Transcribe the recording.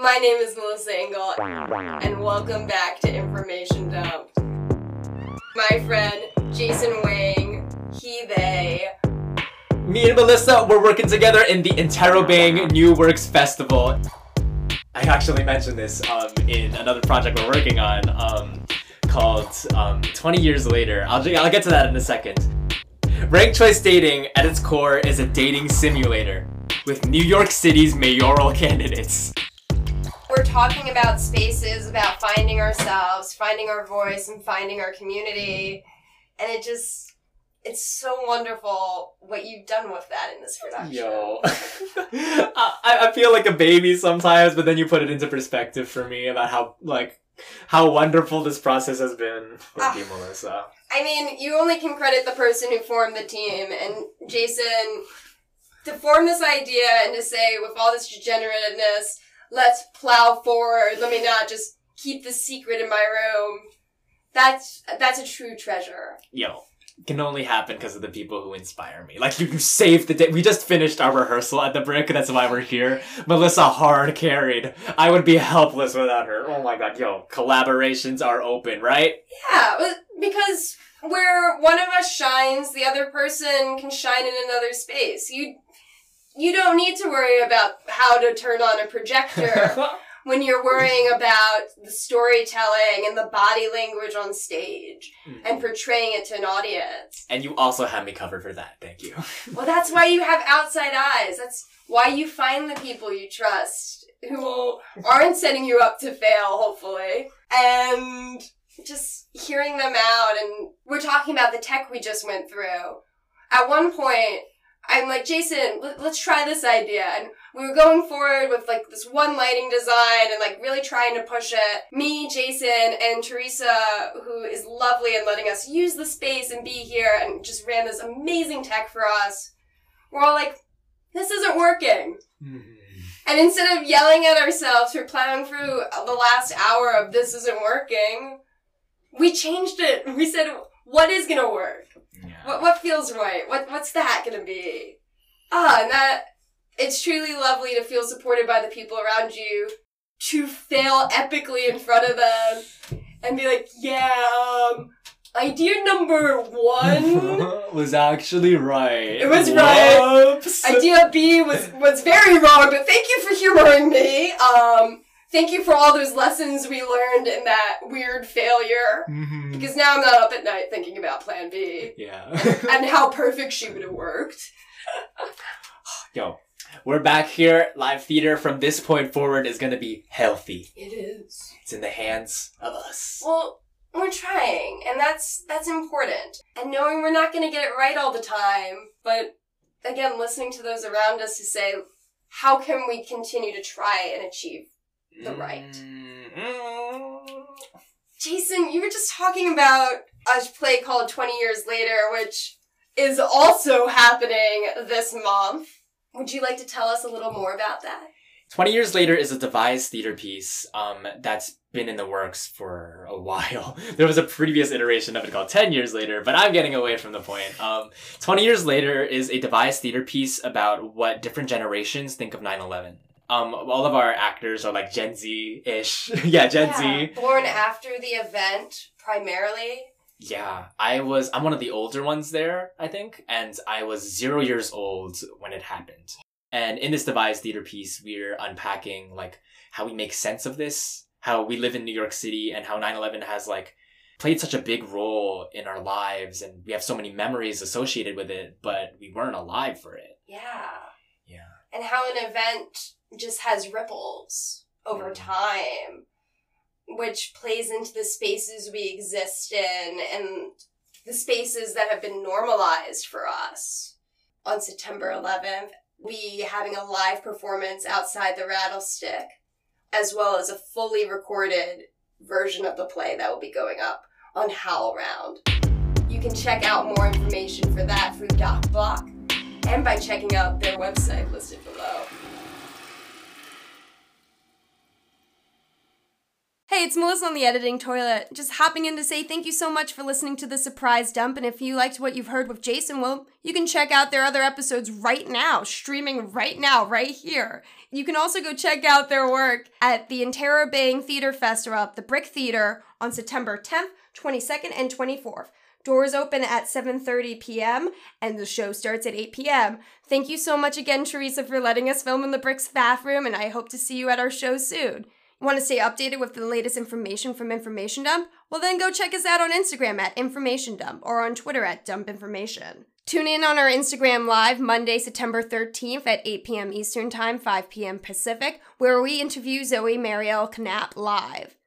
My name is Melissa Engel, and welcome back to Information Dump. My friend Jason Wang, he, they. Me and Melissa, we're working together in the Interrobang New Works Festival. I actually mentioned this um, in another project we're working on um, called um, 20 Years Later. I'll, I'll get to that in a second. Ranked Choice Dating, at its core, is a dating simulator with New York City's mayoral candidates. We're talking about spaces, about finding ourselves, finding our voice, and finding our community. And it just, it's so wonderful what you've done with that in this production. Yo. I, I feel like a baby sometimes, but then you put it into perspective for me about how, like, how wonderful this process has been for Ah. you, Melissa. I mean, you only can credit the person who formed the team, and Jason, to form this idea and to say, with all this degenerativeness, let's plow forward, let me not just keep the secret in my room. That's that's a true treasure. Yo. Can only happen because of the people who inspire me. Like, you, you saved the day. We just finished our rehearsal at the Brick, that's why we're here. Melissa hard carried. I would be helpless without her. Oh my god, yo. Collaborations are open, right? Yeah, because where one of us shines, the other person can shine in another space. You you don't need to worry about how to turn on a projector. when you're worrying about the storytelling and the body language on stage mm. and portraying it to an audience. and you also have me covered for that. Thank you. Well, that's why you have outside eyes. That's why you find the people you trust who aren't setting you up to fail, hopefully. And just hearing them out. And we're talking about the tech we just went through. At one point, I'm like, Jason, let- let's try this idea. And we were going forward with like this one lighting design and like really trying to push it. Me, Jason, and Teresa, who is lovely and letting us use the space and be here and just ran this amazing tech for us. We're all like, this isn't working. Mm-hmm. And instead of yelling at ourselves for plowing through the last hour of this isn't working, we changed it. We said, what is gonna work? Yeah. What what feels right? What what's that gonna be? Ah, and that it's truly lovely to feel supported by the people around you, to fail epically in front of them, and be like, yeah, um, idea number one. was actually right. It was right. Whoops. idea B was was very wrong, but thank you for humoring me. Um, thank you for all those lessons we learned in that weird failure. Mhm. Because now I'm not up at night thinking about Plan B Yeah. and how perfect she would have worked. Yo, we're back here. Live theater from this point forward is gonna be healthy. It is. It's in the hands of us. Well, we're trying, and that's that's important. And knowing we're not going to get it right all the time, but again, listening to those around us to say, how can we continue to try and achieve the right? Mhm. Jason, you were just talking about a play called 20 Years Later, which is also happening this month. Would you like to tell us a little more about that? 20 Years Later is a devised theater piece um, that's been in the works for a while. There was a previous iteration of it called 10 Years Later, but I'm getting away from the point. Um, 20 Years Later is a devised theater piece about what different generations think of 9 11. Um, all of our actors are like Gen Z ish. yeah, Gen Z. Born after the event, primarily. Yeah, I was, I'm one of the older ones there, I think, and I was zero years old when it happened. And in this devised theater piece, we're unpacking like how we make sense of this, how we live in New York City, and how 9 11 has like played such a big role in our lives, and we have so many memories associated with it, but we weren't alive for it. Yeah. Yeah. And how an event just has ripples over Mm. time, which plays into the spaces we exist in and the spaces that have been normalized for us. On September 11th, we having a live performance outside the Rattlestick, as well as a fully recorded version of the play that will be going up on HowlRound. You can check out more information for that through Doc Block and by checking out their website listed below. Hey it's Melissa on the editing toilet. Just hopping in to say thank you so much for listening to the surprise dump. And if you liked what you've heard with Jason, well, you can check out their other episodes right now, streaming right now, right here. You can also go check out their work at the Interrobang Theater Festival at the Brick Theater on September 10th, 22nd, and 24th. Doors open at 7:30 p.m. and the show starts at 8 p.m. Thank you so much again, Teresa, for letting us film in the Bricks bathroom, and I hope to see you at our show soon. Want to stay updated with the latest information from Information Dump? Well, then go check us out on Instagram at Information Dump or on Twitter at Dump Information. Tune in on our Instagram Live Monday, September 13th at 8 p.m. Eastern Time, 5 p.m. Pacific, where we interview Zoe Marielle Knapp live.